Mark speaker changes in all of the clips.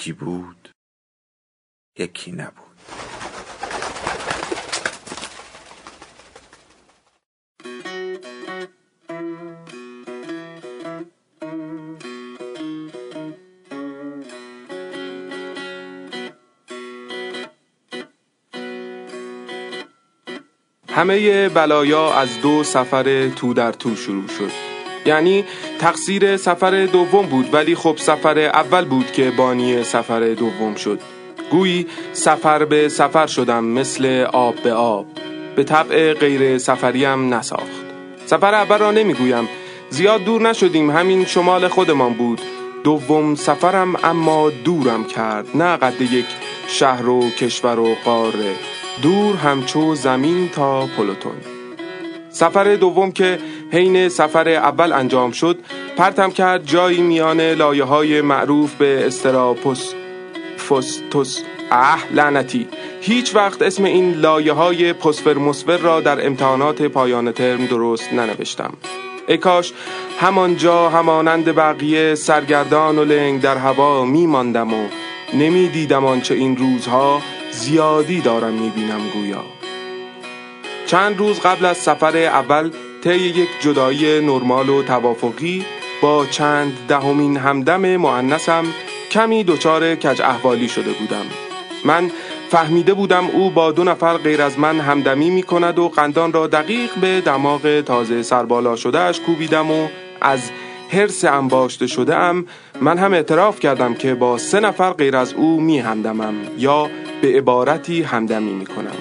Speaker 1: یکی بود یکی نبود.
Speaker 2: همه بلایا از دو سفر تو در تو شروع شد. یعنی تقصیر سفر دوم بود ولی خب سفر اول بود که بانی سفر دوم شد. گویی سفر به سفر شدم مثل آب به آب. به طبع غیر سفریم نساخت. سفر اول را نمی‌گویم. زیاد دور نشدیم. همین شمال خودمان بود. دوم سفرم اما دورم کرد. نه قد یک شهر و کشور و قاره. دور همچو زمین تا پلوتون سفر دوم که حین سفر اول انجام شد پرتم کرد جایی میان لایه های معروف به استراپوس فستوس اه لعنتی. هیچ وقت اسم این لایه های پسفر را در امتحانات پایان ترم درست ننوشتم. ای کاش همانجا همانند بقیه سرگردان و لنگ در هوا میماندم و نمی‌دیدم آنچه این روزها زیادی دارم می‌بینم گویا. چند روز قبل از سفر اول طی یک جدایی نرمال و توافقی با چند دهمین همدم معنسم کمی دچار کج احوالی شده بودم. من فهمیده بودم او با دو نفر غیر از من همدمی می کند و قندان را دقیق به دماغ تازه سربالا شدهش کوبیدم و از حرس انباشته شده ام من هم اعتراف کردم که با سه نفر غیر از او می همدمم یا به عبارتی همدمی می کنم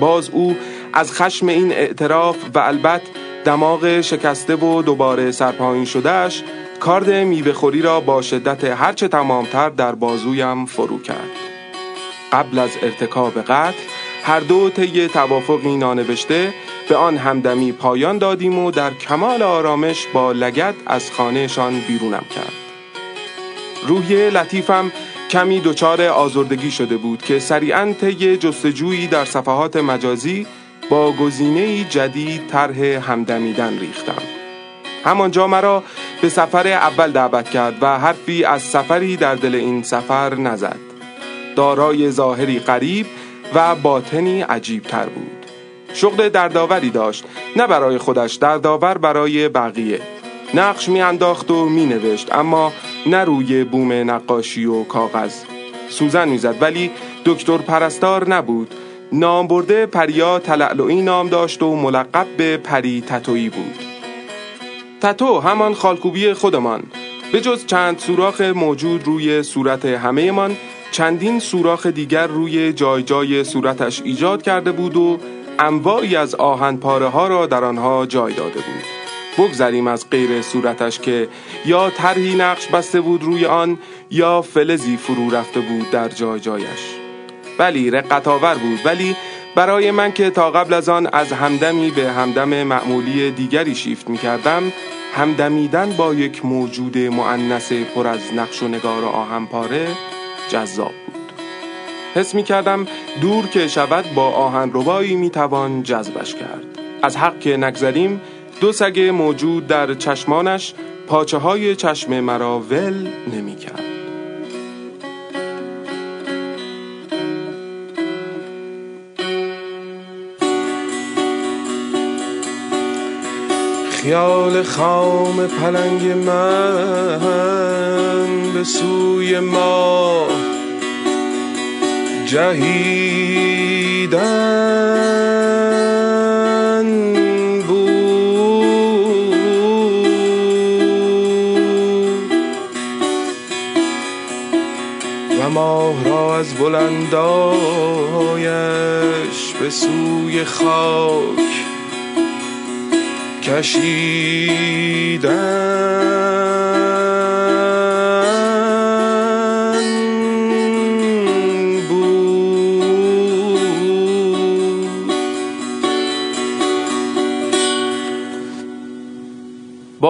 Speaker 2: باز او از خشم این اعتراف و البته دماغ شکسته و دوباره سرپایین شدهش کارد میوه خوری را با شدت هرچه تمامتر در بازویم فرو کرد. قبل از ارتکاب قتل هر دو طی توافقی نانوشته به آن همدمی پایان دادیم و در کمال آرامش با لگت از خانهشان بیرونم کرد. روحی لطیفم کمی دچار آزردگی شده بود که سریعا طی جستجویی در صفحات مجازی با گزینه جدید طرح همدمیدن ریختم. همانجا مرا به سفر اول دعوت کرد و حرفی از سفری در دل این سفر نزد. دارای ظاهری قریب و باطنی عجیب تر بود. شغل دردآوری داشت نه برای خودش دردآور برای بقیه. نقش میانداخت و مینوشت اما نه روی بوم نقاشی و کاغذ. سوزن می‌زد ولی دکتر پرستار نبود. نام برده پریا تلعلوی نام داشت و ملقب به پری تتویی بود. تتو همان خالکوبی خودمان. به جز چند سوراخ موجود روی صورت همه من چندین سوراخ دیگر روی جای جای صورتش ایجاد کرده بود و انواعی از آهن پاره ها را در آنها جای داده بود. بگذریم از غیر صورتش که یا طرحی نقش بسته بود روی آن یا فلزی فرو رفته بود در جای جایش. بلی رقت آور بود. ولی برای من که تا قبل از آن از همدمی به همدم معمولی دیگری شیفت می کردم همدمیدن با یک موجود معنس پر از نقش و نگار و آهم پاره جذاب بود. حس می کردم دور که شود با آهن ربایی می توان جذبش کرد. از حق که نگذریم دو سگ موجود در چشمانش پاچه های چشم مرا ول نمی کرد خیال خام پلنگ من به سوی ما جهیدن بود. و ماه را از بلندایش به سوی خاک با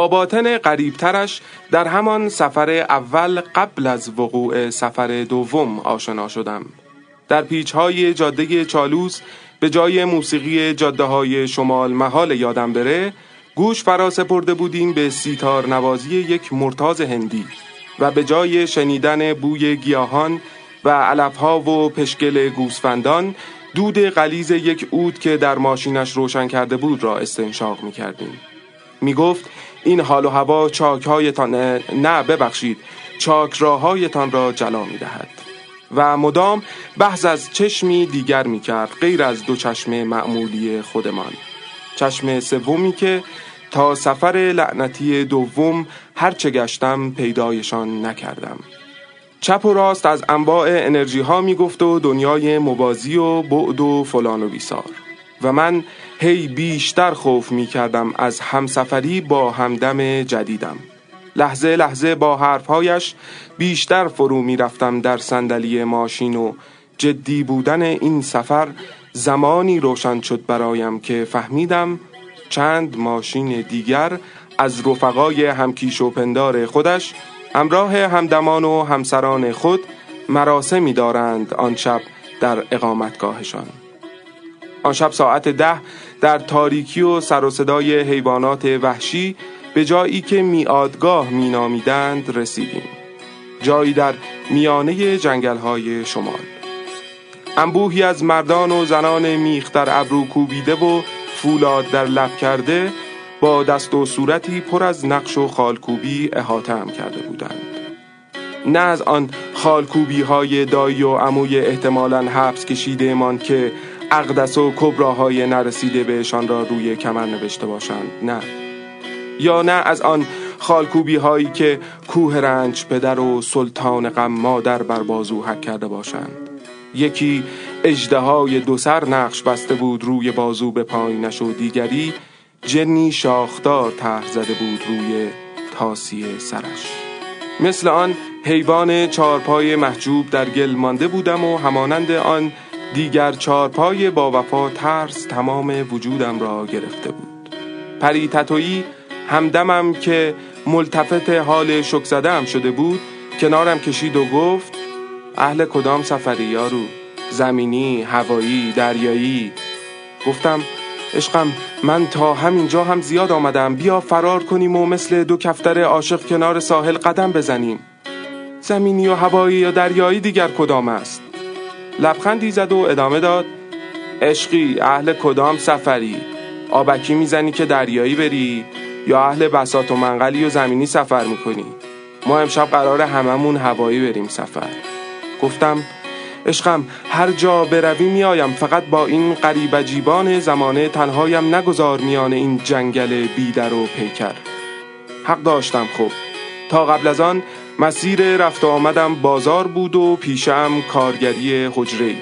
Speaker 2: باطن قریبترش در همان سفر اول قبل از وقوع سفر دوم آشنا شدم. در پیچ های جاده چالوس به جای موسیقی جاده های شمال محال یادم بره گوش فرا سپرده بودیم به سیتار نوازی یک مرتاز هندی و به جای شنیدن بوی گیاهان و علفها و پشکل گوسفندان دود غلیز یک اود که در ماشینش روشن کرده بود را استنشاق می کردیم. می گفت این حال و هوا چاکهایتان نه ببخشید چاکراهایتان را جلا می دهد و مدام بحث از چشمی دیگر می کرد غیر از دو چشم معمولی خودمان چشم سومی که تا سفر لعنتی دوم هرچه گشتم پیدایشان نکردم. چپ و راست از انواع انرژی ها می گفت و دنیای موازی و بعد و فلان و بیسار. و من هی بیشتر خوف می کردم از همسفری با همدم جدیدم. لحظه لحظه با حرفهایش بیشتر فرو می رفتم در صندلی ماشین و جدی بودن این سفر زمانی روشن شد برایم که فهمیدم چند ماشین دیگر از رفقای همکیش و پندار خودش همراه همدمان و همسران خود مراسمی دارند آن شب در اقامتگاهشان. آن شب ساعت ده در تاریکی و سر و صدای حیوانات وحشی به جایی که میادگاه مینامیدند رسیدیم. جایی در میانه جنگل های شمال. انبوهی از مردان و زنان میخ در ابرو کوبیده و فولاد در لب کرده با دست و صورتی پر از نقش و خالکوبی احاطه هم کرده بودند. نه از آن خالکوبی های دایی و عموی احتمالا حبس کشیده امان که اقدس و کبراهای نرسیده بهشان را روی کمر نوشته باشند نه. یا نه از آن خالکوبی هایی که کوه رنج پدر و سلطان غم مادر بر بازو حک کرده باشند. یکی اجده دو سر نقش بسته بود روی بازو به پایینش و دیگری جنی شاخدار ته زده بود روی تاسی سرش. مثل آن حیوان چارپای محجوب در گل مانده بودم و همانند آن دیگر چارپای با وفا ترس تمام وجودم را گرفته بود. پری تتویی همدمم که ملتفت حال شک زدم شده بود کنارم کشید و گفت اهل کدام سفری یارو؟ زمینی، هوایی، دریایی. گفتم عشقم من تا همینجا هم زیاد آمدم. بیا فرار کنیم و مثل دو کفتر عاشق کنار ساحل قدم بزنیم. زمینی و هوایی یا دریایی دیگر کدام است؟ لبخندی زد و ادامه داد عشقی اهل کدام سفری؟ آبکی می‌زنی که دریایی بری یا اهل بسات و منقلی و زمینی سفر می‌کنی؟ ما امشب قرار هممون هوایی بریم سفر. گفتم عشقم هر جا بروی میایم فقط با این قریب جیبان زمانه تنهایم. نگذار میان این جنگل بیدر و پیکر. حق داشتم خب تا قبل از آن مسیر رفت آمدم. بازار بود و پیشم کارگری حجره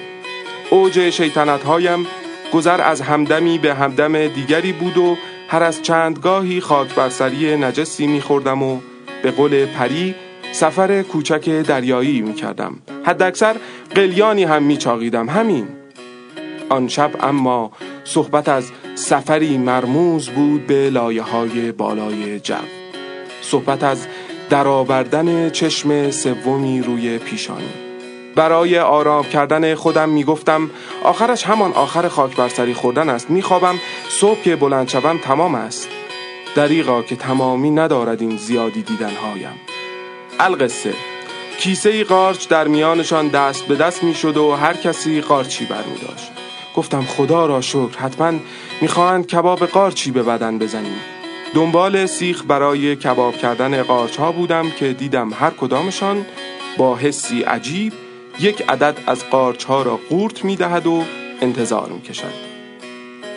Speaker 2: اوج شیطنت هایم گذر از همدمی به همدم دیگری بود و هر از چندگاهی خاک بر سری نجسی میخوردم و به قول پری سفر کوچک دریایی می‌کردم. حداکثر قلیانی هم میچاقیدم همین. آن شب اما صحبت از سفری مرموز بود به لایه های بالای جو. صحبت از درآوردن چشم سومی روی پیشانی. برای آرام کردن خودم می‌گفتم آخرش همان آخر خاک بر سری خوردن است. میخوابم صبح که بلند شوم تمام است. دریغا که تمامی ندارد این زیادی دیدنهایم. القصه. کیسه قارچ در میانشان دست به دست می‌شد و هر کسی قارچی برمی داشت گفتم خدا را شکر حتما می‌خواهند کباب قارچی به بدن بزنیم. دنبال سیخ برای کباب کردن قارچ ها بودم که دیدم هر کدامشان با حسی عجیب یک عدد از قارچ ها را قورت می‌دهد و انتظار می‌کشد.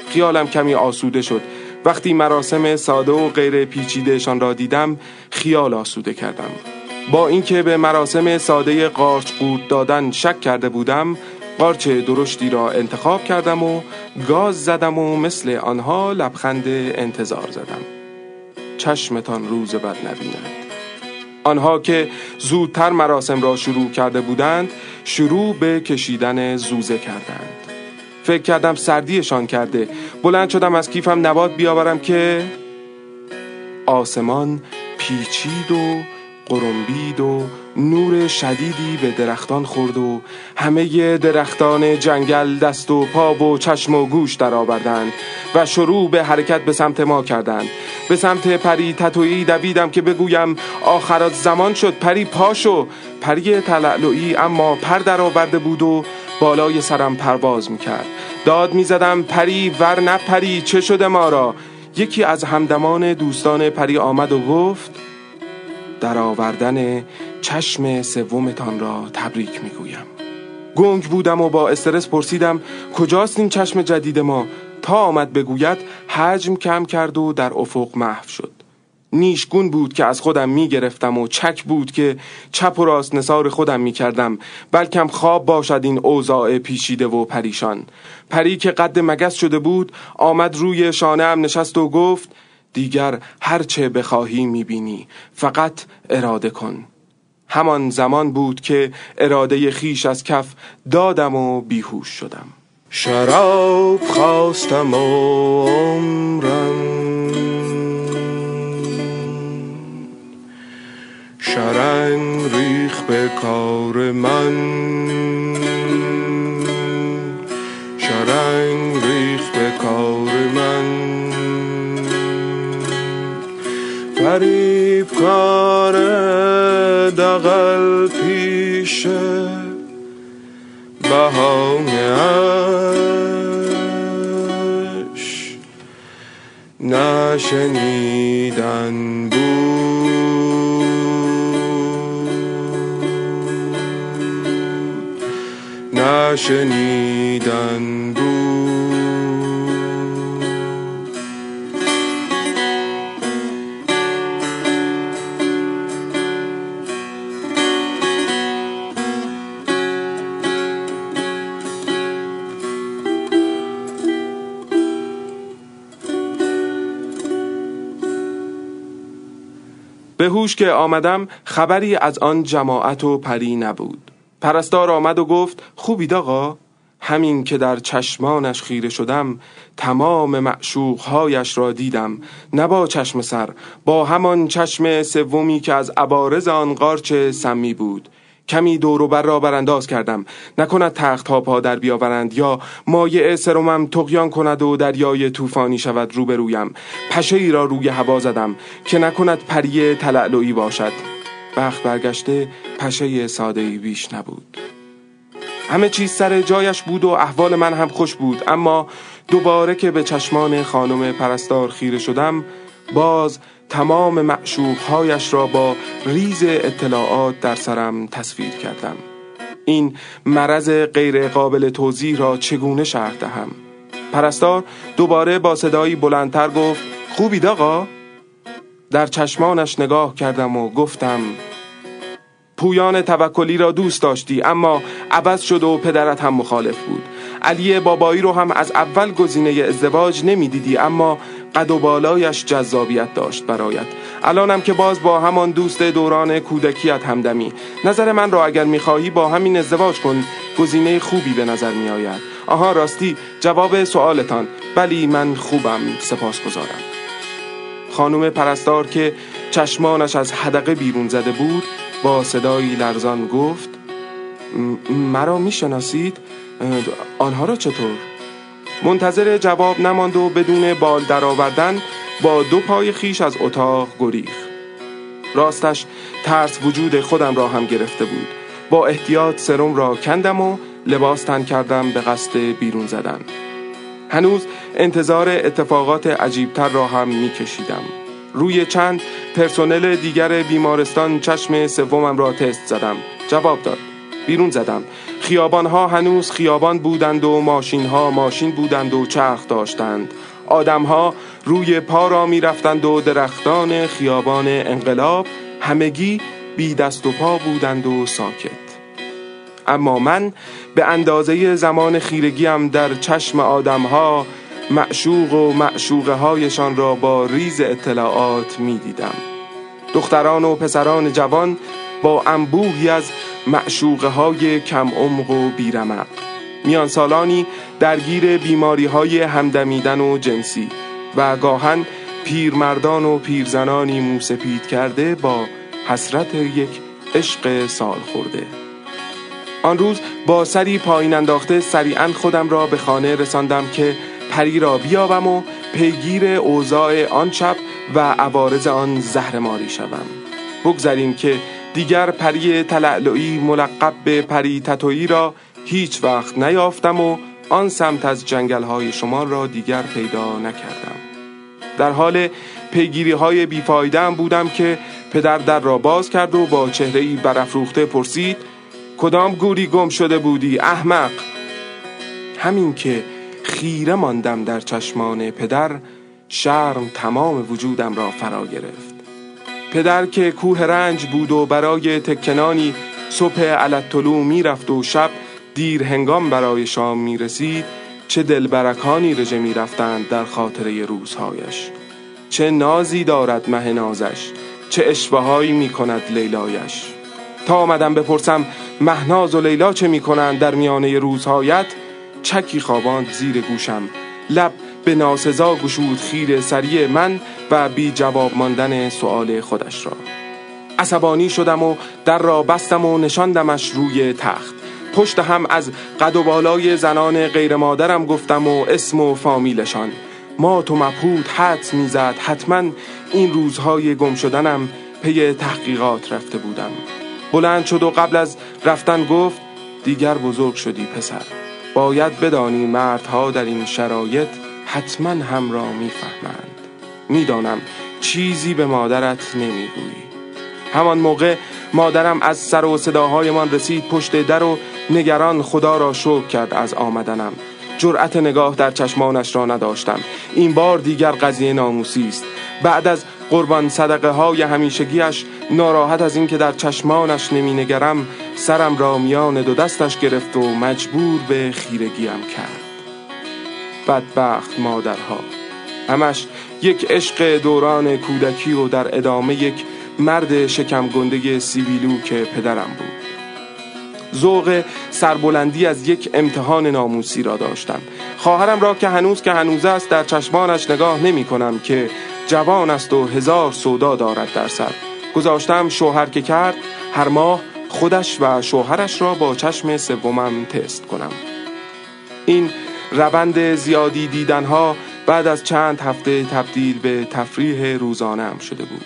Speaker 2: خیالم کمی آسوده شد. وقتی مراسم ساده و غیر پیچیدهشان را دیدم خیال آسوده کردم. با اینکه به مراسم ساده قارچ قورت دادن شک کرده بودم قارچ درشتی را انتخاب کردم و گاز زدم و مثل آنها لبخند انتظار زدم. چشمتان روز بد نبیند. آنها که زودتر مراسم را شروع کرده بودند شروع به کشیدن زوزه کردند. فکر کردم سردیشان کرده. بلند شدم از کیفم نبات بیاورم که آسمان پیچید و قرنبید و نور شدیدی به درختان خورد و همه درختان جنگل دست و پا و چشم و گوش درآوردند و شروع به حرکت به سمت ما کردند. به سمت پری تتویی دویدم که بگویم آخرات زمان شد پری پاشو پری تلعلوی اما پر درآورده بود و بالای سرم پرواز می‌کرد. داد می‌زدم پری ور نه پری چه شده ما را؟ یکی از همدمان دوستان پری آمد و گفت در آوردن چشم سومتان را تبریک می‌گویم. گنگ بودم و با استرس پرسیدم کجاست این چشم جدید ما؟ تا آمد بگوید حجم کم کرد و در افق محو شد. نیشگون بود که از خودم می گرفتم و چک بود که چپ و راست نصار خودم می کردم بلکم خواب باشد این اوضاع پیچیده و پریشان. پری که قد مگس شده بود آمد روی شانه هم نشست و گفت دیگر هرچه بخواهی می بینی فقط اراده کن. همان زمان بود که اراده خیش از کف دادم و بیهوش شدم. شراب خواستم و عمرم. شرنگ ریخ به کار من. شرنگ فریب کار دقل پیش بهانه اش. نشنیدن نشنیدن بود. به هوش که آمدم خبری از آن جماعت و پری نبود. پرستار آمد و گفت خوبید آقا؟ همین که در چشمانش خیره شدم تمام معشوقهایش را دیدم. نه با چشم سر با همان چشم سومی که از عبارز آن قارچ سمی بود. کمی بر را برانداز کردم. نکند تخت ها پا در بیاورند یا مایع سرمم تقیان کند و دریای طوفانی شود روبرویم. پشه ای را روی هوا زدم که نکند پری تلعلوی باشد. بخت برگشته پشه ساده ای بیش نبود. همه چیز سر جایش بود و احوال من هم خوش بود. اما دوباره که به چشمان خانم پرستار خیره شدم باز تمام معشوقهایش را با ریز اطلاعات در سرم تصویر کردم. این مرض غیر قابل توضیح را چگونه شرح دهم؟ پرستار دوباره با صدایی بلندتر گفت خوبی آقا؟ در چشمانش نگاه کردم و گفتم پویان توکلی را دوست داشتی اما عوض شد و پدرت هم مخالف بود. علی بابایی رو هم از اول گزینه ازدواج نمی‌دیدی اما قد و بالایش جذابیت داشت برایت. الانم که باز با همان دوست دوران کودکیت همدمی. نظر من را اگر می‌خواهی با همین ازدواج کن گزینه خوبی به نظر میآید. آها راستی جواب سوالتان. بلی من خوبم سپاس گذارم خانم پرستار که چشمانش از حدقه بیرون زده بود با صدایی لرزان گفت مرا می‌شناسید؟ آنها را چطور؟ منتظر جواب نماند و بدون بال درآوردن با دو پای خیش از اتاق گریخ راستش ترس وجود خودم را هم گرفته بود. با احتیاط سرم را کندم و لباس تن کردم به قصد بیرون زدن. هنوز انتظار اتفاقات عجیبتر را هم می کشیدم روی چند پرسنل دیگر بیمارستان چشم سومم را تست زدم. جواب داد. بیرون زدم. خیابان ها هنوز خیابان بودند و ماشین ها ماشین بودند و چرخ داشتند. آدم ها روی پا را می رفتند و درختان خیابان انقلاب همگی بی دست و پا بودند و ساکت. اما من به اندازه زمان خیرگیم در چشم آدمها معشوق و معشوقه هایشان را با ریز اطلاعات می دیدم دختران و پسران جوان با انبوهی از معشوقه های کم عمق و بیرمق. میان سالانی درگیر بیماری های همدمیدن و جنسی و گاهن پیرمردان و پیرزنانی موسپید کرده با حسرت یک عشق سال خورده. آن روز با سری پایین انداخته سریعا خودم را به خانه رساندم که پری را بیابم و پیگیر اوضاع آن چپ و عوارض آن زهرماری شوم. بگذاریم که دیگر پری تلعلعی ملقب به پری تتویی را هیچ وقت نیافتم و آن سمت از جنگل های شما را دیگر پیدا نکردم. در حال پیگیری های بیفایده بودم که پدر در را باز کرد و با چهره ای برافروخته پرسید کدام گوری گم شده بودی احمق؟ همین که خیره ماندم در چشمان پدر شرم تمام وجودم را فرا گرفت. پدر که کوه رنج بود و برای تکنانی صبح علتلو می‌رفت و شب دیر هنگام برای شام می رسید چه دلبرکانی رژه می رفتند در خاطره روزهایش. چه نازی دارد مه نازش چه اشوههایی می کند لیلایش. تا آمدم بپرسم مهناز و لیلا چه می کنند در میانه روزهایت؟ چکی خواباند زیر گوشم لب به ناسزا گشود خیر سریع من و بی جواب ماندن سؤال خودش را. عصبانی شدم و در را بستم و نشاندمش روی تخت. پشت هم از قد و بالای زنان غیر مادرم گفتم و اسم و فامیلشان. ما تو مبهود حد می‌زد. حتما این روزهای گم شدنم پی تحقیقات رفته بودم. بلند شد و قبل از رفتن گفت دیگر بزرگ شدی پسر. باید بدانی مردها در این شرایط حتما هم را می‌فهمند. می‌دانم چیزی به مادرت نمی‌گویی. همان موقع مادرم از سر و صداهایمان رسید پشت در و نگران خدا را شکر کرد از آمدنم. جرأت نگاه در چشمانش را نداشتم. این بار دیگر قضیه ناموسی است. بعد از قربان صدقه های همیشگیش ناراحت از اینکه در چشمانش نمی نگرم سرم را میان دو دستش گرفت و مجبور به خیرگیم کرد. بدبخت مادرها. همش یک عشق دوران کودکی و در ادامه یک مرد شکم گنده سیبیلو که پدرم بود. ذوق سربلندی از یک امتحان ناموسی را داشتم. خواهرم را که هنوز که هنوز است در چشمانش نگاه نمی کنم که جوان است و هزار سودا دارد در سر. گذاشتم شوهر که کرد هر ماه خودش و شوهرش را با چشم سومم تست کنم. این روند زیادی دیدنها بعد از چند هفته تبدیل به تفریح روزانه شده بود.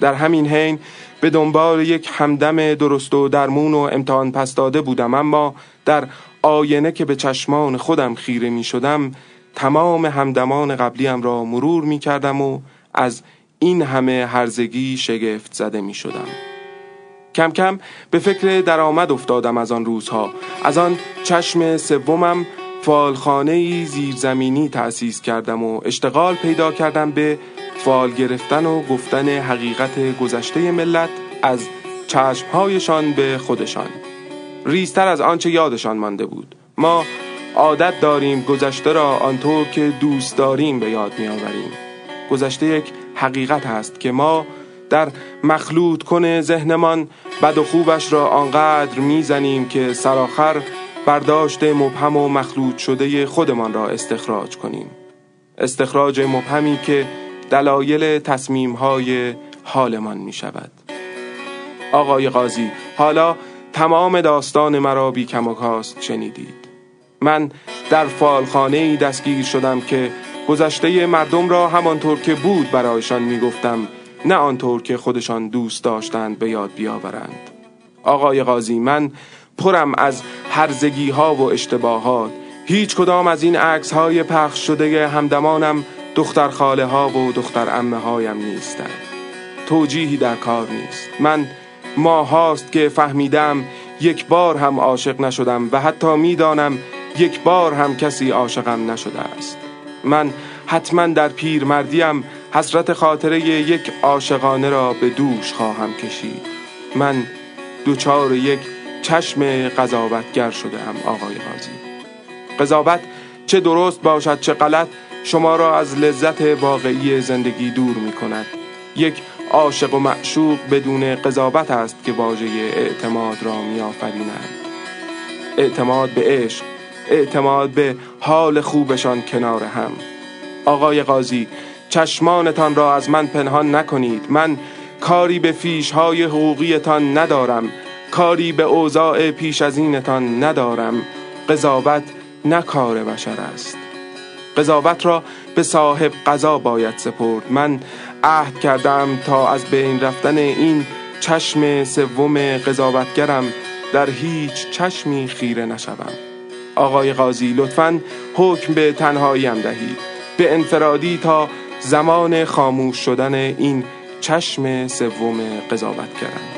Speaker 2: در همین حین به دنبال یک همدم درست و درمون و امتحان پس داده بودم اما در آینه که به چشمان خودم خیره می شدم تمام همدمان قبلیم را مرور می کردم و از این همه هرزگی شگفت زده می شدم. کم کم به فکر درآمد افتادم از آن روزها. از آن چشم سومم فالخانه زیرزمینی تأسیس کردم و اشتغال پیدا کردم به فال گرفتن و گفتن حقیقت گذشته ملت از چشمهایشان به خودشان. ریزتر از آنچه یادشان مانده بود. ما عادت داریم گذشته را آنطور که دوست داریم به یاد می آوریم گذشته یک حقیقت است که ما در مخلوط کن ذهنمان بد و خوبش را آنقدر می‌زنیم که سرآخر برداشت مبهم و مخلوط شده خودمان را استخراج کنیم. استخراج مبهمی که دلایل تصمیم های حالمان می شود آقای قاضی حالا تمام داستان مرا بی کم و کاست شنیدید. من در فالخانه ای دستگیر شدم که گذشته مردم را همانطور که بود برایشان می گفتم نه آنطور که خودشان دوست داشتند به یاد بیاورند. آقای قاضی من پرم از هرزگی ها و اشتباهات. هیچ کدام از این عکس های پخش شده همدمانم دختر خاله ها و دختر امه هایم نیستند. توجیهی در کار نیست. من ماه هاست که فهمیدم یک بار هم عاشق نشدم و حتی می‌دانم یک بار هم کسی عاشقم نشده است. من حتما در پیرمردیم حسرت خاطره یک عاشقانه را به دوش خواهم کشید. من دوچار یک چشم قضاوتگر شده هم آقای قاضی. قضاوت چه درست باشد چه غلط شما را از لذت واقعی زندگی دور می کند یک عاشق و معشوق بدون قضاوت است که واژه اعتماد را می آفرینند اعتماد به عشق اعتماد به حال خوبشان کنار هم. آقای قاضی چشمانتان را از من پنهان نکنید. من کاری به فیشهای حقوقیتان ندارم. کاری به اوضاع پیش از اینتان ندارم. قضاوت نه کار بشر است. قضاوت را به صاحب قضا باید سپرد. من عهد کردم تا از بین رفتن این چشم سوم قضاوتگرم در هیچ چشمی خیره نشوم. آقای قاضی لطفا حکم به تنهاییم دهید. به انفرادی تا زمان خاموش شدن این چشم سوم قضاوتگرم.